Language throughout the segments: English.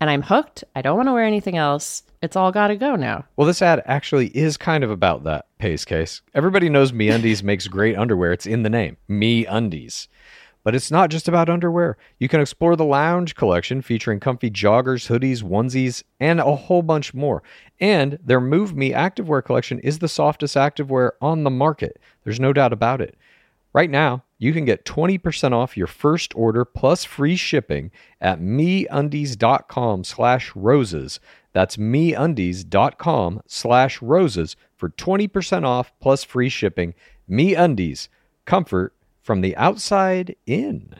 And I'm hooked. I don't want to wear anything else. It's all got to go now. Well, this ad actually is kind of about that pace case. Everybody knows Me Undies makes great underwear. It's in the name, Me Undies. But it's not just about underwear. You can explore the lounge collection featuring comfy joggers, hoodies, onesies, and a whole bunch more. And their Move Me activewear collection is the softest activewear on the market. There's no doubt about it. Right now, you can get 20% off your first order plus free shipping at meundies.com slash roses. That's meundies.com slash roses for 20% off plus free shipping. MeUndies, comfort from the outside in.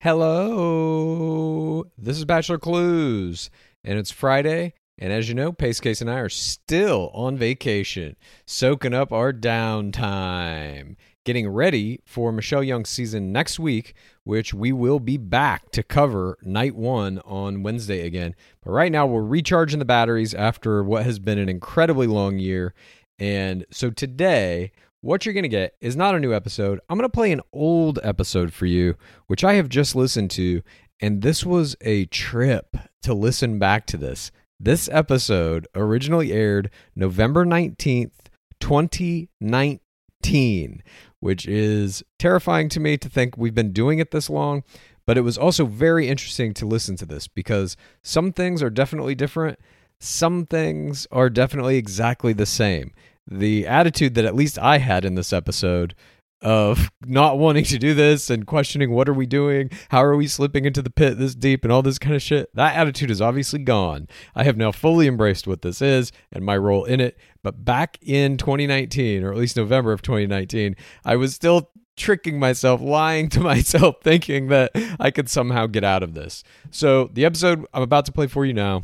Hello, this is Bachelor Clues, and it's Friday. And as you know, Pace Case and I are still on vacation, soaking up our downtime, getting ready for Michelle Young's season next week, which we will be back to cover night one on Wednesday again. But right now, we're recharging the batteries after what has been an incredibly long year. And so today, what you're going to get is not a new episode. I'm going to play an old episode for you, which I have just listened to. And this was a trip to listen back to this. This episode originally aired November 19th, 2019, which is terrifying to me to think we've been doing it this long. But it was also very interesting to listen to this because some things are definitely different, some things are definitely exactly the same. the attitude that at least I had in this episode of not wanting to do this and questioning what are we doing? How are we slipping into the pit this deep and all this kind of shit? That attitude is obviously gone. I have now fully embraced what this is and my role in it. But back in 2019, or at least November of 2019, I was still tricking myself, lying to myself, thinking that I could somehow get out of this. So, the episode I'm about to play for you now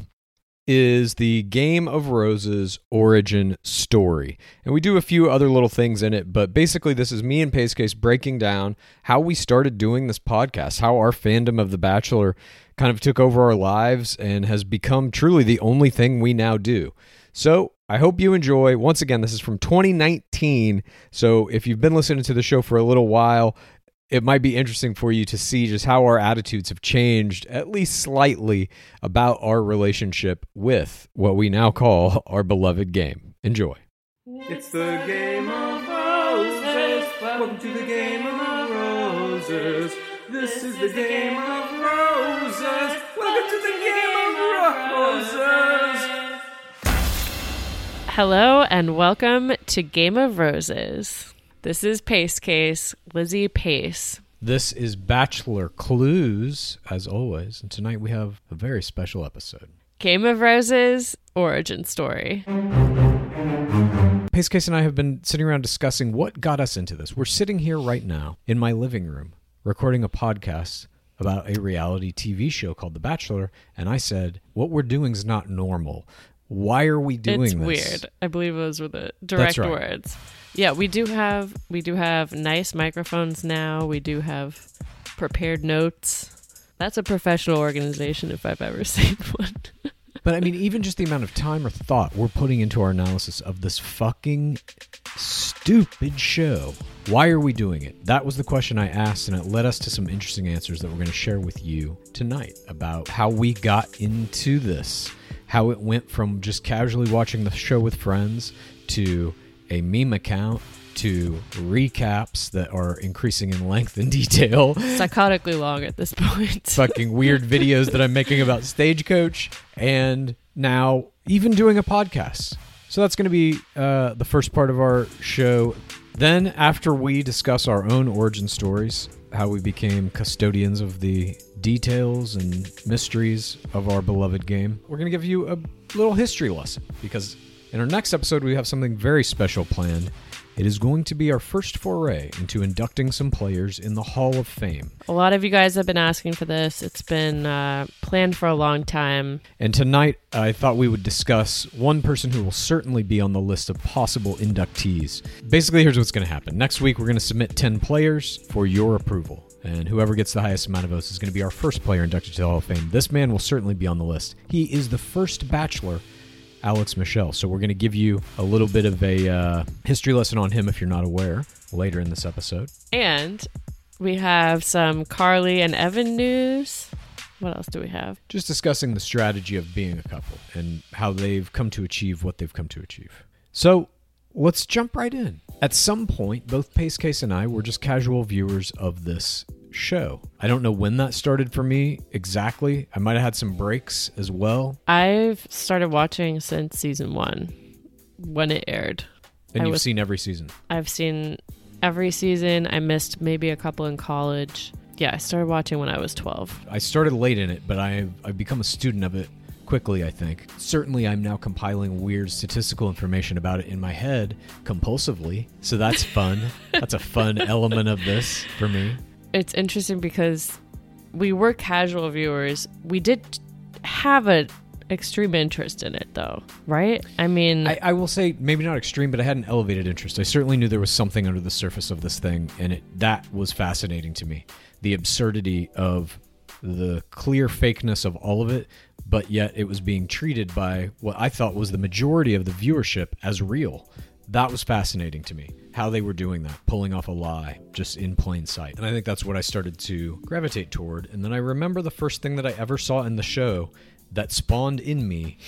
is the Game of Roses origin story. And we do a few other little things in it, but basically, this is me and Pacecase breaking down how we started doing this podcast, how our fandom of The Bachelor kind of took over our lives and has become truly the only thing we now do. So, I hope you enjoy. Once again, this is from 2019. So, if you've been listening to the show for a little while, it might be interesting for you to see just how our attitudes have changed, at least slightly, about our relationship with what we now call our beloved game. Enjoy. It's the game of roses. Welcome to the game of roses. This is the game of roses. Welcome to the game of roses. Hello and welcome to Game of Roses. This is Pace Case, Lizzie Pace. This is Bachelor Clues, as always, and tonight we have a very special episode. Game of Roses origin story. Pace Case and I have been sitting around discussing what got us into this. We're sitting here right now in my living room recording a podcast about a reality TV show called The Bachelor, and I said, What we're doing is not normal. Why are we doing it's this? weird. I believe those were the direct right. words. Yeah, we do have we do have nice microphones now. We do have prepared notes. That's a professional organization if I've ever seen one. But I mean, even just the amount of time or thought we're putting into our analysis of this fucking stupid show. Why are we doing it? That was the question I asked, and it led us to some interesting answers that we're going to share with you tonight about how we got into this, how it went from just casually watching the show with friends to a meme account to recaps that are increasing in length and detail Psychotically long at this point. fucking weird videos that I'm making about Stagecoach, and now even doing a podcast. So that's going to be uh, the first part of our show. Then, after we discuss our own origin stories, how we became custodians of the details and mysteries of our beloved game, we're going to give you a little history lesson because in our next episode, we have something very special planned. It is going to be our first foray into inducting some players in the Hall of Fame. a lot of you guys have been asking for this. It's been uh, planned for a long time. And tonight, I thought we would discuss one person who will certainly be on the list of possible inductees. Basically, here's what's going to happen. Next week, we're going to submit 10 players for your approval. And whoever gets the highest amount of votes is going to be our first player inducted to the Hall of Fame. This man will certainly be on the list. He is the first bachelor, Alex Michel. So we're going to give you a little bit of a uh, history lesson on him if you're not aware later in this episode. And we have some Carly and Evan news. What else do we have? just discussing the strategy of being a couple and how they've come to achieve what they've come to achieve. So let's jump right in. At some point, both Pace Case and I were just casual viewers of this show. I don't know when that started for me exactly. I might have had some breaks as well. I've started watching since season one when it aired. And I you've was- seen every season. I've seen every season. I missed maybe a couple in college. Yeah, I started watching when I was 12. I started late in it, but I've, I've become a student of it quickly, I think. Certainly, I'm now compiling weird statistical information about it in my head compulsively. So that's fun. that's a fun element of this for me. It's interesting because we were casual viewers. We did have an extreme interest in it, though, right? I mean, I, I will say maybe not extreme, but I had an elevated interest. I certainly knew there was something under the surface of this thing, and it that was fascinating to me. The absurdity of the clear fakeness of all of it, but yet it was being treated by what I thought was the majority of the viewership as real. That was fascinating to me. How they were doing that, pulling off a lie just in plain sight. And I think that's what I started to gravitate toward. And then I remember the first thing that I ever saw in the show that spawned in me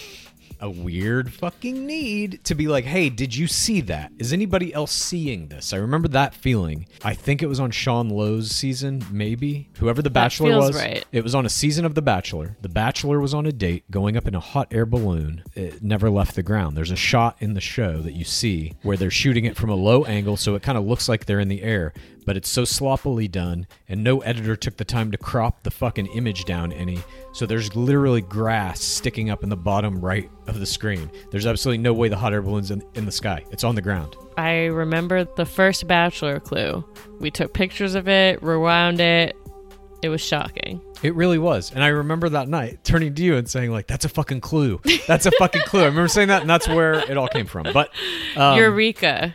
a weird fucking need to be like, hey, did you see that? Is anybody else seeing this? I remember that feeling. I think it was on Sean Lowe's season, maybe. Whoever the Bachelor was. right. It was on a season of The Bachelor. The Bachelor was on a date going up in a hot air balloon. It never left the ground. There's a shot in the show that you see where they're shooting it from a low angle, so it kind of looks like they're in the air, but it's so sloppily done, and no editor took the time to crop the fucking image down any. So there's literally grass sticking up in the bottom right of the screen. There's absolutely no way the hot air balloon's in, in the sky. It's on the ground. I remember the first Bachelor clue. We took pictures of it, rewound it. It was shocking. It really was. And I remember that night turning to you and saying, like, that's a fucking clue. That's a fucking clue. I remember saying that, and that's where it all came from. But um, Eureka.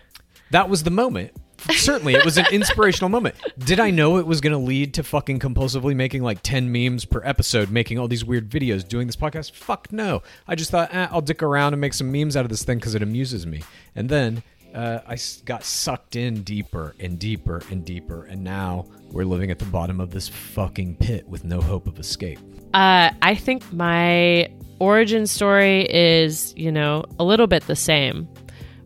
that was the moment. Certainly, it was an inspirational moment. Did I know it was going to lead to fucking compulsively making like 10 memes per episode, making all these weird videos, doing this podcast? Fuck no. I just thought, eh, I'll dick around and make some memes out of this thing because it amuses me. And then uh, I got sucked in deeper and deeper and deeper. And now we're living at the bottom of this fucking pit with no hope of escape. Uh, I think my origin story is, you know, a little bit the same,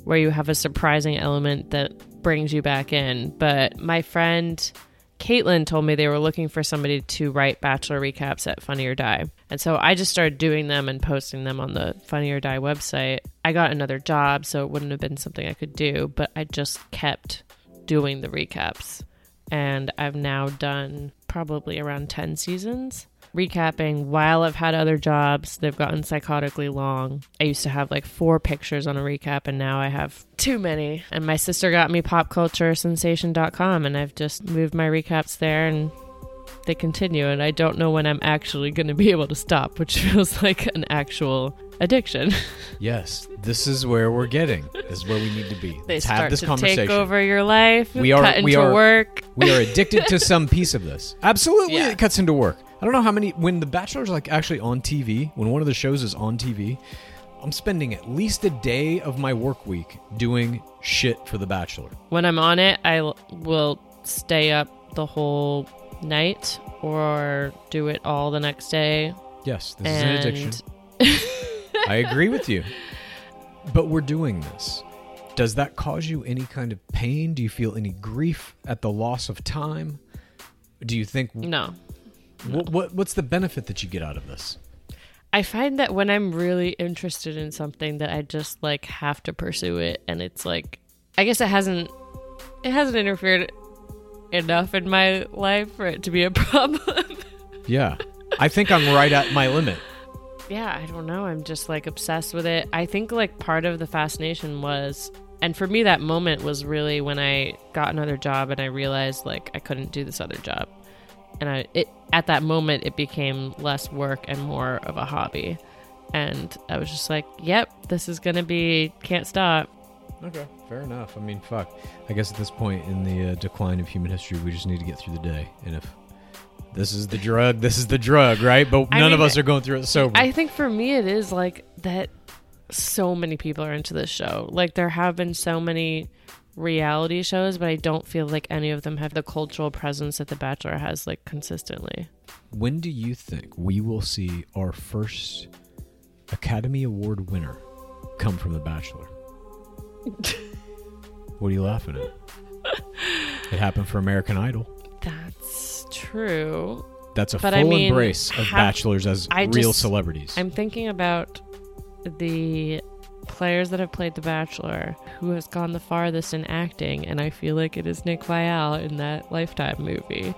where you have a surprising element that brings you back in. But my friend Caitlin told me they were looking for somebody to write Bachelor recaps at Funny or Die. And so I just started doing them and posting them on the Funny or Die website. I got another job, so it wouldn't have been something I could do, but I just kept doing the recaps. And I've now done probably around 10 seasons recapping while I've had other jobs. They've gotten psychotically long. I used to have like four pictures on a recap, and now I have too many. And my sister got me popculturesensation.com, and I've just moved my recaps there and they continue. And I don't know when I'm actually going to be able to stop, which feels like an actual addiction. Yes, this is where we're getting. This is where we need to be. they Let's start have this to conversation. take over your life, We are- we are- work. we are addicted to some piece of this. Absolutely, Yeah. it cuts into work. I don't know how many when The Bachelor's like actually on TV. When one of the shows is on TV, I'm spending at least a day of my work week doing shit for The Bachelor. when I'm on it, I l- will stay up the whole night or do it all the next day. Yes, this and is an addiction. I agree with you. But we're doing this. Does that cause you any kind of pain? Do you feel any grief at the loss of time? Do you think no. What, what what's the benefit that you get out of this? I find that when I'm really interested in something that I just like have to pursue it and it's like I guess it hasn't it hasn't interfered enough in my life for it to be a problem. Yeah. I think I'm right at my limit. yeah, I don't know. I'm just like obsessed with it. I think like part of the fascination was, and for me, that moment was really when I got another job and I realized like I couldn't do this other job. And I, it, at that moment, it became less work and more of a hobby. And I was just like, yep, this is going to be, can't stop. Okay, fair enough. I mean, fuck. I guess at this point in the uh, decline of human history, we just need to get through the day. And if this is the drug, this is the drug, right? But I none of us are going through it sober. I think for me, it is like that so many people are into this show. Like, there have been so many reality shows, but I don't feel like any of them have the cultural presence that The Bachelor has, like, consistently. when do you think we will see our first Academy Award winner come from The Bachelor? what are you laughing at? It happened for American Idol. That's true. That's a But full I mean, embrace of ha- bachelors as I real just- celebrities. I'm thinking about the players that have played The Bachelor who has gone the farthest in acting, and I feel like it is Nick Viall in that Lifetime movie.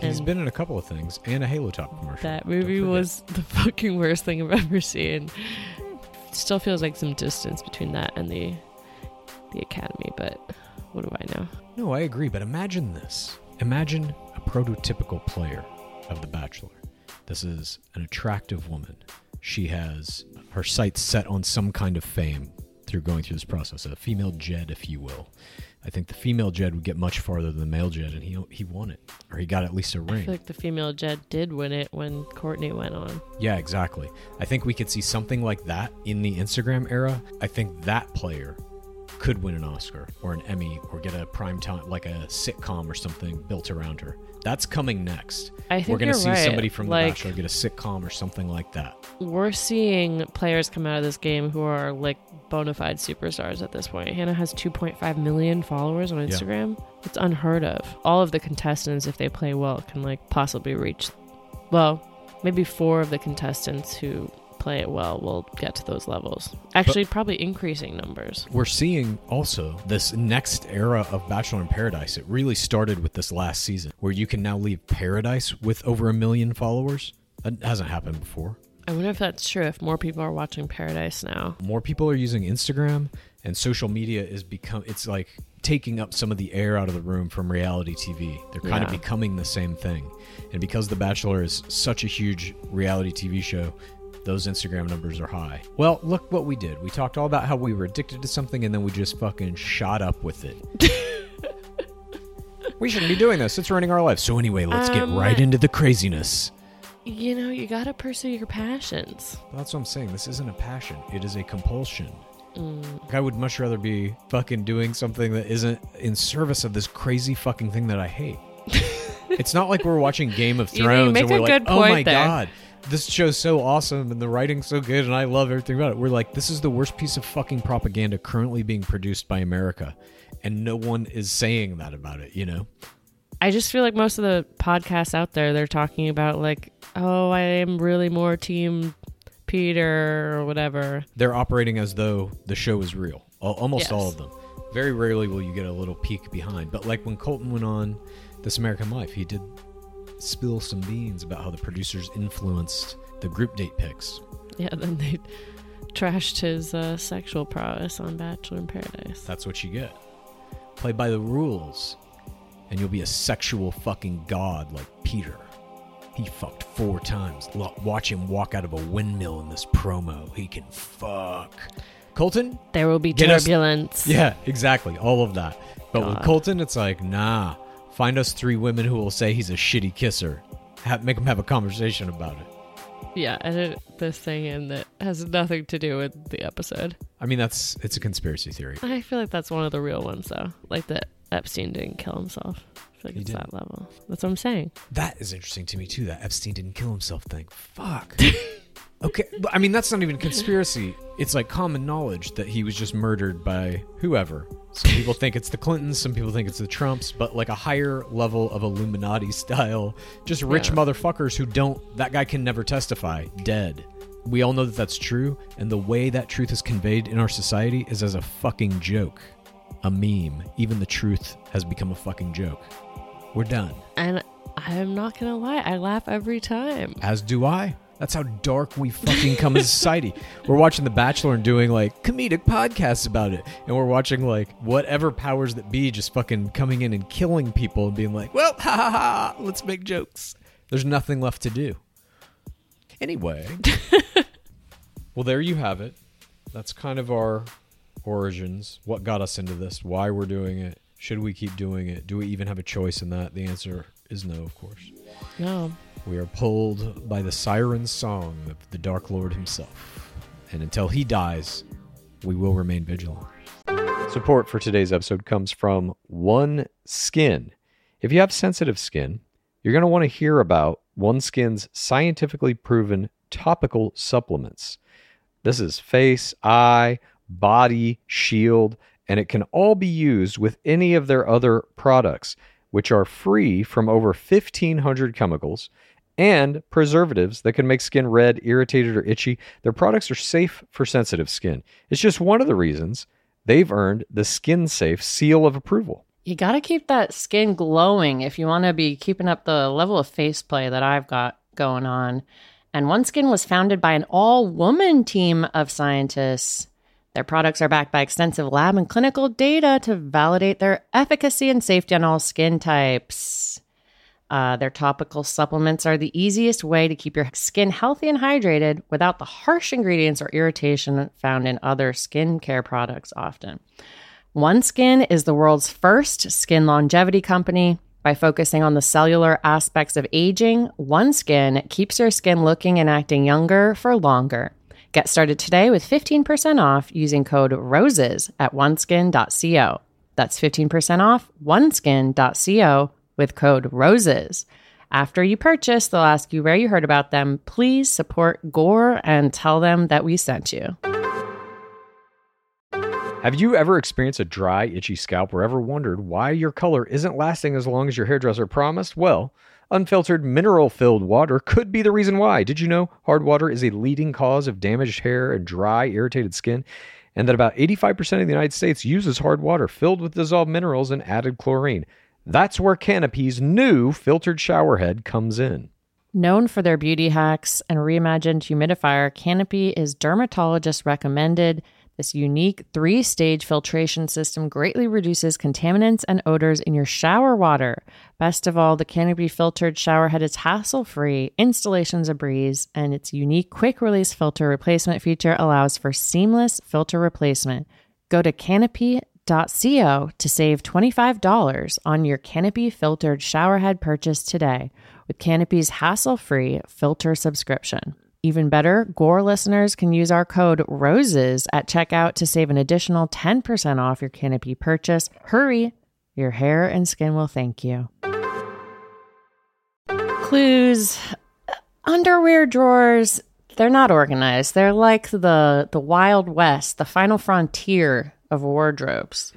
He's and- been in a couple of things and a Halo Top commercial. That movie was the fucking worst thing I've ever seen. Still feels like some distance between that and the the Academy, but what do I know? No, I agree, but imagine this. Imagine a prototypical player of The Bachelor. This is an attractive woman. She has her sights set on some kind of fame through going through this process, a female Jed, if you will. I think the female Jed would get much farther than the male Jed, and he he won it, or he got at least a ring. feel like the female Jed did win it when Courtney went on. Yeah, exactly. I think we could see something like that in the Instagram era. I think that player could win an Oscar or an Emmy or get a prime time like a sitcom or something built around her. That's coming next. I think We're gonna see right. somebody from Like- The Bachelor get a sitcom or something like that. We're seeing players come out of this game who are like bona fide superstars at this point. Hannah has 2.5 million followers on Instagram. It's unheard of. All of the contestants, if they play well, can like possibly reach. Well, maybe four of the contestants who play it well we'll get to those levels. Actually, probably increasing numbers. We're seeing also this next era of Bachelor in Paradise. It really started with this last season where you can now leave Paradise with over a million followers. That hasn't happened before. I wonder if that's true. If more people are watching Paradise now. more people are using Instagram and social media is become it's like taking up some of the air out of the room from reality TV. They're kind of becoming the same thing. And because The Bachelor is such a huge reality TV show, those Instagram numbers are high. Well, look what we did. We talked all about how we were addicted to something and then we just fucking shot up with it. we shouldn't be doing this. It's ruining our lives. So anyway, let's get Um, right into the craziness. You know, you gotta pursue your passions. That's what I'm saying. This isn't a passion. It is a compulsion. Like, I would much rather be fucking doing something that isn't in service of this crazy fucking thing that I hate. it's not like we're watching Game of You know, you Thrones make and we're a like, oh my there." god, this show's so awesome and the writing's so good and I love everything about it. We're like, this is the worst piece of fucking propaganda currently being produced by America, and no one is saying that about it. You know? I just feel like most of the podcasts out there, they're talking about like, oh, I am really more team Peter or whatever. they're operating as though the show is real. Almost Yes. all of them. Very rarely will you get a little peek behind. But like when Colton went on This American Life, he did spill some beans about how the producers influenced the group date picks. Yeah, then they trashed his uh, sexual prowess on Bachelor in Paradise. That's what you get. Play by the rules, and you'll be a sexual fucking god like Peter. He fucked four times. Watch him walk out of a windmill in this promo. He can fuck. Colton, There will be Get us- turbulence. Yeah, exactly. All of that. But with Colton, it's like, nah. Find us three women who will say he's a shitty kisser. Have, make them have a conversation about it. Yeah, edit this thing in that has nothing to do with the episode. I mean, that's it's a conspiracy theory. I feel like that's one of the real ones, though. Like that Epstein didn't kill himself. I feel like He it's didn't. that level. That's what I'm saying. That is interesting to me too. That Epstein didn't kill himself thing. Fuck. okay, but I mean that's not even conspiracy. It's like common knowledge that he was just murdered by whoever. Some people think it's the Clintons, some people think it's the Trumps, but like a higher level of Illuminati style, just rich Yeah. motherfuckers who don't. That guy can never testify. Dead. We all know that that's true, and the way that truth is conveyed in our society is as a fucking joke, a meme. Even the truth has become a fucking joke. We're done. And I'm not going to lie, I laugh every time. As do I. That's how dark we fucking come as a society. We're watching The Bachelor and doing like comedic podcasts about it. And we're watching like whatever powers that be just fucking coming in and killing people and being like, well, ha ha ha, let's make jokes. There's nothing left to do. Anyway. well, there you have it. That's kind of our origins. What got us into this? Why we're doing it? Should we keep doing it? Do we even have a choice in that? The answer is no, of course. No. We are pulled by the siren song of the Dark Lord himself. And until he dies, we will remain vigilant. Support for today's episode comes from One Skin. If you have sensitive skin, you're going to want to hear about One Skin's scientifically proven topical supplements. This is face, eye, body, shield, and it can all be used with any of their other products, which are free from over 1,500 chemicals and preservatives that can make skin red, irritated, or itchy. Their products are safe for sensitive skin. It's just one of the reasons they've earned the Skin Safe seal of approval. You got to keep that skin glowing if you want to be keeping up the level of face play that I've got going on. And OneSkin was founded by an all woman team of scientists. Their products are backed by extensive lab and clinical data to validate their efficacy and safety on all skin types. Uh, their topical supplements are the easiest way to keep your skin healthy and hydrated without the harsh ingredients or irritation found in other skincare products often. OneSkin is the world's first skin longevity company. By focusing on the cellular aspects of aging, OneSkin keeps your skin looking and acting younger for longer. Get started today with 15% off using code ROSES at oneskin.co. That's 15% off oneskin.co with code ROSES. After you purchase, they'll ask you where you heard about them. Please support Gore and tell them that we sent you. Have you ever experienced a dry, itchy scalp or ever wondered why your color isn't lasting as long as your hairdresser promised? Well, unfiltered mineral filled water could be the reason why. Did you know hard water is a leading cause of damaged hair and dry, irritated skin? And that about 85% of the United States uses hard water filled with dissolved minerals and added chlorine. That's where Canopy's new filtered shower head comes in. Known for their beauty hacks and reimagined humidifier, Canopy is dermatologist recommended. This unique three stage filtration system greatly reduces contaminants and odors in your shower water. Best of all, the Canopy filtered shower head is hassle free, installation's a breeze, and its unique quick release filter replacement feature allows for seamless filter replacement. Go to canopy.co to save $25 on your Canopy filtered showerhead purchase today with Canopy's hassle free filter subscription. Even better, Gore listeners can use our code ROSES at checkout to save an additional 10% off your Canopy purchase. Hurry, your hair and skin will thank you. Clues underwear drawers, they're not organized. They're like the the Wild West, the final frontier of wardrobes.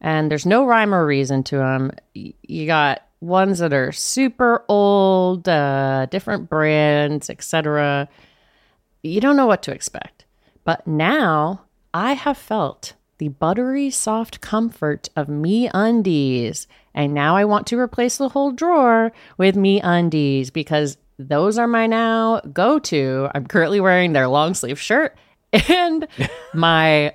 And there's no rhyme or reason to them. You got ones that are super old, uh, different brands, etc. You don't know what to expect. But now I have felt the buttery soft comfort of me undies. And now I want to replace the whole drawer with me undies because those are my now go to. I'm currently wearing their long sleeve shirt and my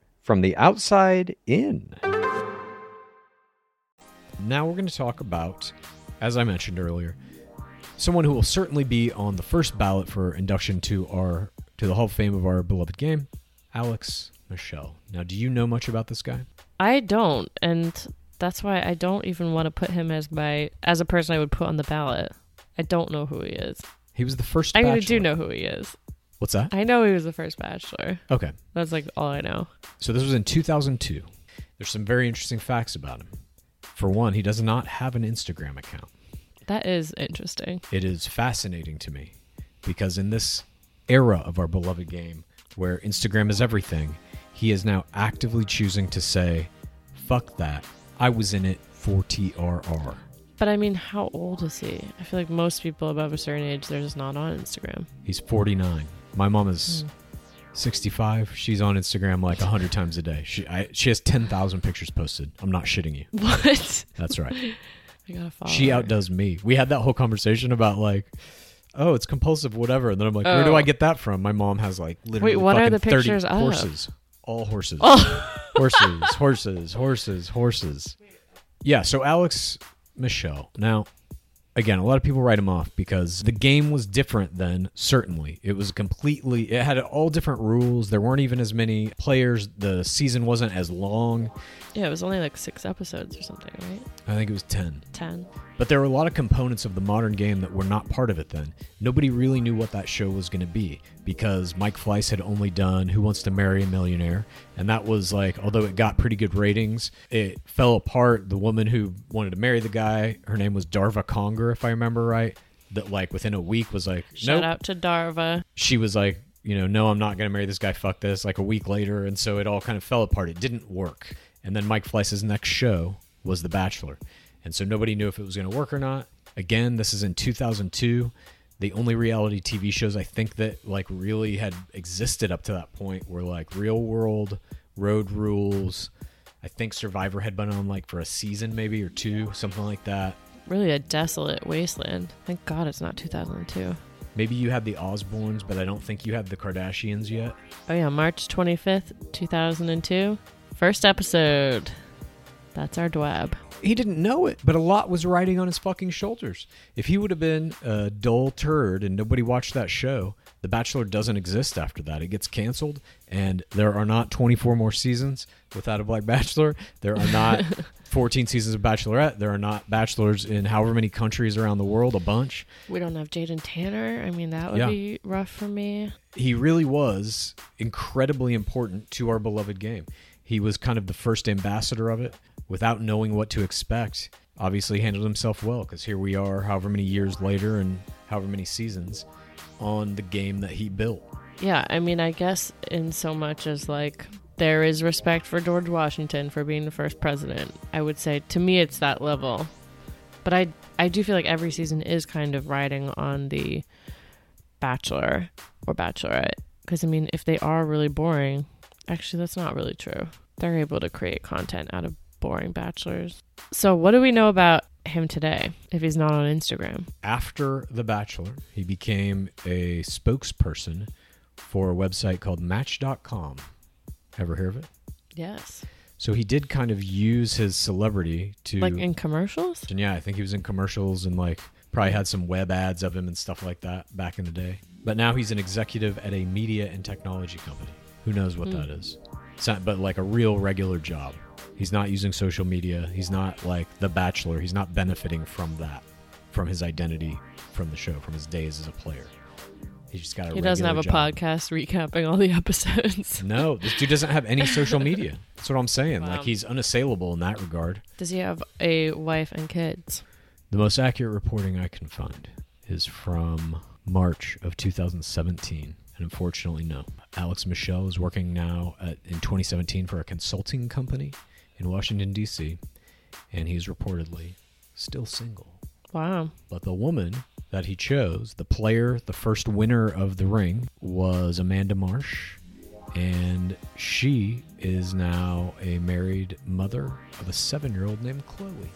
from the outside in. Now we're going to talk about, as I mentioned earlier, someone who will certainly be on the first ballot for induction to our to the Hall of Fame of our beloved game, Alex Michel. Now, do you know much about this guy? I don't, and that's why I don't even want to put him as my as a person I would put on the ballot. I don't know who he is. He was the first. I bachelor. do know who he is. What's that? I know he was the first bachelor. Okay, That's like all I know. so this was in 2002. There's some very interesting facts about him. For one, he does not have an Instagram account. That is interesting. It is fascinating to me because in this era of our beloved game where Instagram is everything, he is now actively choosing to say, fuck that. I was in it for TRR. But I mean, how old is he? I feel like most people above a certain age, they're just not on Instagram. He's 49. My mom is 65. She's on Instagram like 100 times a day. She I, she has 10,000 pictures posted. I'm not shitting you. What? That's right. I gotta follow. she her. outdoes me. We had that whole conversation about like, oh, it's compulsive, whatever. And then I'm like, where do Oh. I get that from? My mom has like literally what are fucking the 30 of? horses. All horses. Oh. horses, horses, horses, horses. Yeah, so Alex Michel. Now, again, a lot of people write him off because the game was different then, certainly. It was completely, it had all different rules. There weren't even as many players. The season wasn't as long. Yeah, it was only like six episodes or something, right? I think it was 10. Ten. But there were a lot of components of the modern game that were not part of it then. Nobody really knew what that show was going to be because Mike Fleiss had only done Who Wants to Marry a Millionaire. And that was like, although it got pretty good ratings, it fell apart. The woman who wanted to marry the guy, her name was Darva Conger, if I remember right, that like within a week was like, Shout nope. out to Darva. She was like, you know, no, I'm not going to marry this guy, fuck this, like a week later. And so it all kind of fell apart. It didn't work. And then Mike Fleiss's next show was The Bachelor. And so nobody knew if it was going to work or not. Again, this is in 2002. The only reality TV shows I think that like really had existed up to that point were like Real World, Road Rules. I think Survivor had been on like for a season maybe or two, something like that. Really a desolate wasteland. Thank God it's not 2002. Maybe you had the Osbournes, but I don't think you had the Kardashians yet. Oh yeah, March 25th, 2002. First episode. That's our dwab. He didn't know it, but a lot was riding on his fucking shoulders. If he would have been a dull turd and nobody watched that show, The Bachelor doesn't exist after that. It gets canceled, and there are not 24 more seasons without a Black Bachelor. There are not 14 seasons of Bachelorette. There are not bachelors in however many countries around the world, a bunch. We don't have Jaden Tanner. I mean, that would Yeah. be rough for me. he really was incredibly important to our beloved game. He was kind of the first ambassador of it without knowing what to expect. Obviously, handled himself well because here we are, however many years later and however many seasons, on the game that he built. Yeah, I mean, I guess in so much as like there is respect for George Washington for being the first president. I would say to me it's that level. But I I do feel like every season is kind of riding on the bachelor or bachelorette because I mean, if they are really boring, actually that's not really true. They're able to create content out of boring bachelors. So, what do we know about him today if he's not on Instagram? After The Bachelor, he became a spokesperson for a website called Match.com. Ever hear of it? Yes. So he did kind of use his celebrity to Like in commercials? And yeah, I think he was in commercials and like probably had some web ads of him and stuff like that back in the day. But now he's an executive at a media and technology company. Who knows what hmm. that is? It's not, but like a real regular job. He's not using social media. He's not like The Bachelor. He's not benefiting from that, from his identity from the show, from his days as a player. He's just got a He doesn't have a job. podcast recapping all the episodes. No, this dude doesn't have any social media. That's what I'm saying. Wow. Like he's unassailable in that regard. Does he have a wife and kids? The most accurate reporting I can find is from March of 2017. And unfortunately, no. Alex Michel is working now at, in 2017 for a consulting company in Washington, D.C., and he's reportedly still single. Wow. But the woman that he chose, the player, the first winner of the ring, was Amanda Marsh. And she is now a married mother of a seven year old named Chloe.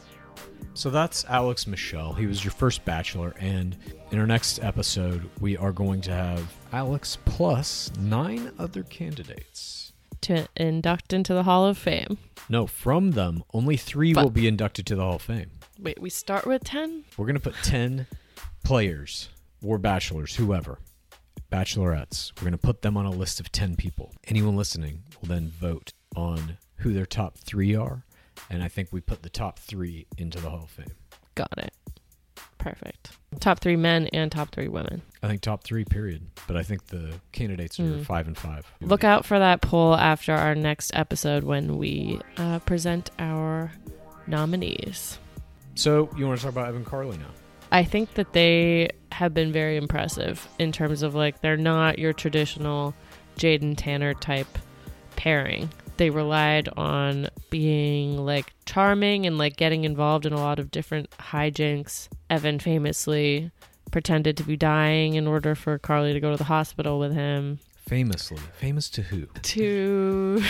So that's Alex Michel. He was your first bachelor. And in our next episode, we are going to have Alex plus nine other candidates. To induct into the Hall of Fame. No, from them, only three But- will be inducted to the Hall of Fame. Wait, we start with 10? We're going to put 10 players or bachelors, whoever, bachelorettes. We're going to put them on a list of 10 people. Anyone listening will then vote on who their top three are. And I think we put the top three into the Hall of Fame. Got it. Perfect. Top three men and top three women. I think top three, period. But I think the candidates are Mm. five and five. Look out for that poll after our next episode when we uh, present our nominees. So, you want to talk about Evan Carly now? I think that they have been very impressive in terms of like they're not your traditional Jaden Tanner type pairing. They relied on being like charming and like getting involved in a lot of different hijinks. Evan famously pretended to be dying in order for Carly to go to the hospital with him. Famously. Famous to who? To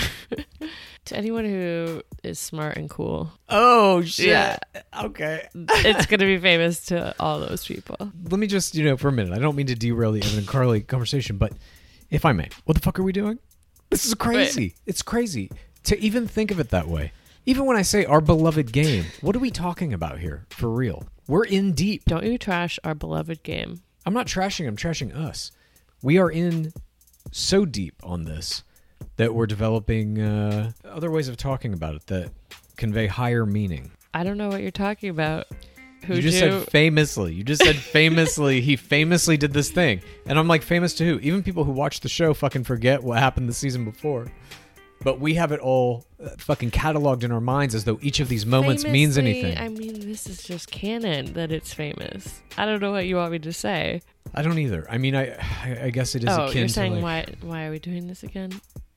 to anyone who is smart and cool, Oh, shit. Yeah. Okay. it's going to be famous to all those people. let me just, you know, for a minute. I don't mean to derail the Evan and Carly conversation, but if I may, what the fuck are we doing? This is crazy. It's crazy to even think of it that way. Even when I say our beloved game, what are we talking about here? For real. We're in deep. Don't you trash our beloved game. I'm not trashing, I'm trashing us. We are in so deep on this that we're developing uh, other ways of talking about it that convey higher meaning. I don't know what you're talking about. Who you just said famously. You just said famously. he famously did this thing, and I'm like, famous to who? Even people who watch the show fucking forget what happened the season before. but we have it all uh, fucking cataloged in our minds as though each of these moments means anything. I mean, this is just canon that it's famous. I don't know what you want me to say. I don't either. I mean, I I, guess it is oh, akin you're to saying like, why? Why are we doing this again?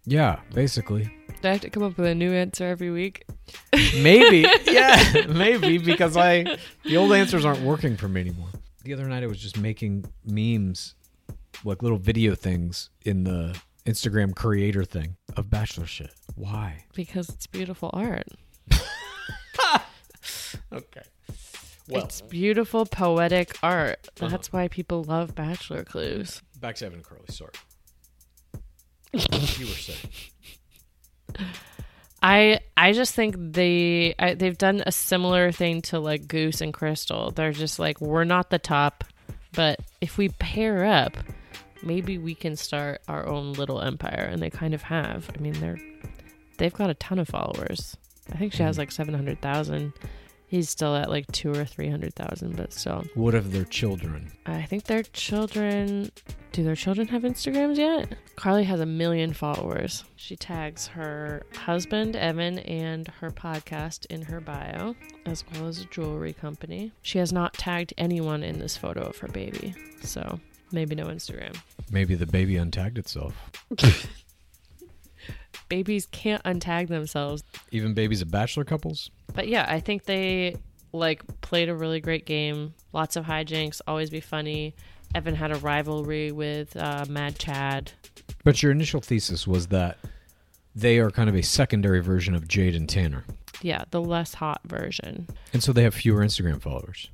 Yeah, basically. Do I have to come up with a new answer every week? Maybe, yeah, maybe because I the old answers aren't working for me anymore. The other night I was just making memes, like little video things in the Instagram creator thing of bachelor shit. Why? Because it's beautiful art. Okay. Well, it's beautiful, poetic art. Uh-huh. That's why people love Bachelor Clues. back to Evan and Carly. Sorry. You were saying. I I just think they I, they've done a similar thing to like Goose and Crystal. They're just like we're not the top, but if we pair up, maybe we can start our own little empire. And they kind of have. I mean, they're they've got a ton of followers. I think she has mm. like seven hundred thousand. He's still at like two or three hundred thousand, but still. What of their children? I think their children. Do their children have Instagrams yet? Carly has a million followers. She tags her husband, Evan, and her podcast in her bio, as well as a jewelry company. She has not tagged anyone in this photo of her baby, so maybe no Instagram. Maybe the baby untagged itself. Babies can't untag themselves. Even babies of bachelor couples. But yeah, I think they like played a really great game. Lots of hijinks, always be funny. Evan had a rivalry with uh, Mad Chad. But your initial thesis was that they are kind of a secondary version of Jade and Tanner. Yeah, the less hot version. And so they have fewer Instagram followers.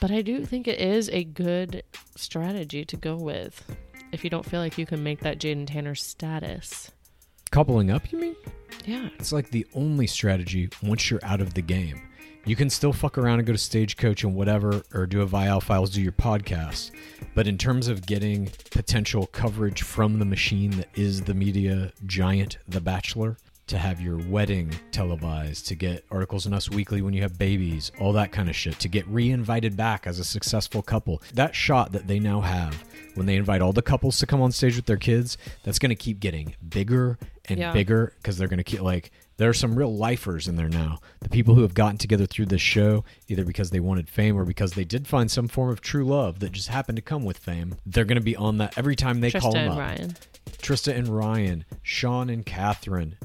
But I do think it is a good strategy to go with if you don't feel like you can make that Jade and Tanner status. Coupling up, you mean? Yeah. It's like the only strategy once you're out of the game. You can still fuck around and go to Stagecoach and whatever, or do a Viall Files, do your podcast. But in terms of getting potential coverage from the machine that is the media giant, The Bachelor, to have your wedding televised, to get articles in Us Weekly when you have babies, all that kind of shit, to get re invited back as a successful couple. That shot that they now have when they invite all the couples to come on stage with their kids, that's going to keep getting bigger and Yeah. bigger because they're going to keep like there are some real lifers in there now. The people who have gotten together through this show, either because they wanted fame or because they did find some form of true love that just happened to come with fame, they're going to be on that every time they call Trista them and up. Ryan. Trista and Ryan, Sean and Catherine,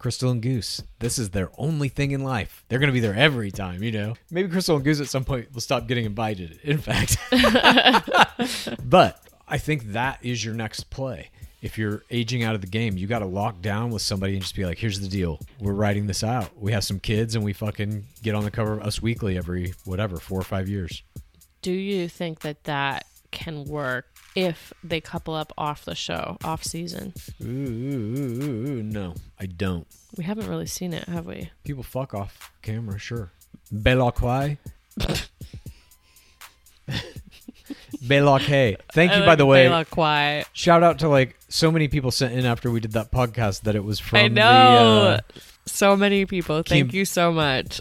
Krystal and Goose. This is their only thing in life. They're going to be there every time, you know? Maybe Krystal and Goose at some point will stop getting invited, in fact. but I think that is your next play. If you're aging out of the game, you got to lock down with somebody and just be like, here's the deal. We're writing this out. We have some kids and we fucking get on the cover of Us Weekly every, whatever, four or five years. Do you think that that can work if they couple up off the show, off season? Ooh, ooh, ooh, ooh, no, I don't. We haven't really seen it, have we? People fuck off camera, sure. Belloquai. Belloque. Thank you, by the way. Bela Shout out to like so many people sent in after we did that podcast that it was from I know. the uh, so many people. Thank Kim- you so much.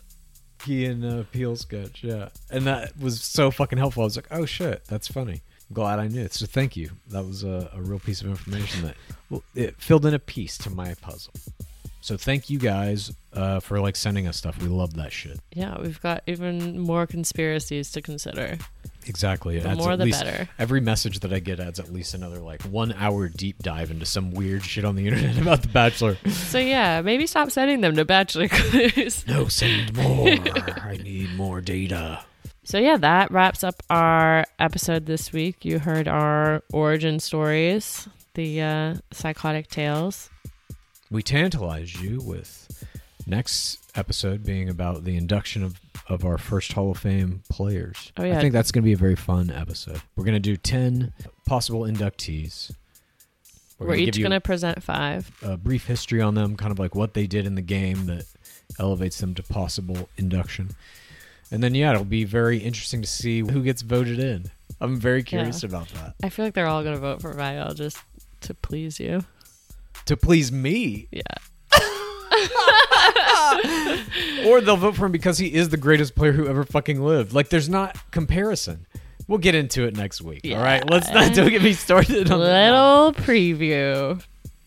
Key and uh, Peele sketch. Yeah, and that was so fucking helpful. I was like, oh shit, that's funny. I'm glad I knew it. So thank you. That was a, a real piece of information that well, it filled in a piece to my puzzle. So thank you guys uh, for like sending us stuff. We love that shit. Yeah, we've got even more conspiracies to consider. Exactly. It The more the least, better. Every message that I get adds at least another like one hour deep dive into some weird shit on the internet about The Bachelor. So yeah, maybe stop sending them to Bachelor Clues. no, send more. I need more data. So yeah, that wraps up our episode this week. You heard our origin stories, the uh, psychotic tales. We tantalized you with next episode being about the induction of, of our first Hall of Fame players. Oh, yeah. I think that's going to be a very fun episode. We're going to do 10 possible inductees. We're, gonna each going to present five. a brief history on them, kind of like what they did in the game that elevates them to possible induction. And then, yeah, it'll be very interesting to see who gets voted in. I'm very curious about that. I feel like they're all going to vote for Viall just to please you. To please me, Yeah. Or they'll vote for him because he is the greatest player who ever fucking lived. Like, there's not comparison. We'll get into it next week. All right, let's not don't get me started on that. Little preview.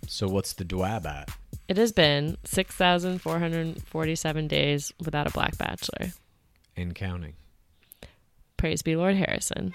So what's the dwab at? It has been 6,447 days without a black bachelor. And counting. Praise be Lord Harrison.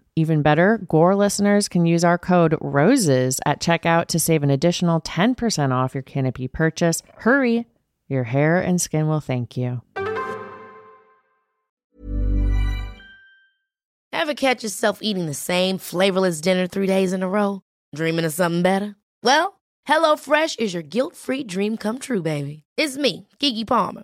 Even better, Gore listeners can use our code ROSES at checkout to save an additional 10% off your Canopy purchase. Hurry, your hair and skin will thank you. Ever catch yourself eating the same flavorless dinner three days in a row? Dreaming of something better? Well, HelloFresh is your guilt free dream come true, baby. It's me, Keke Palmer.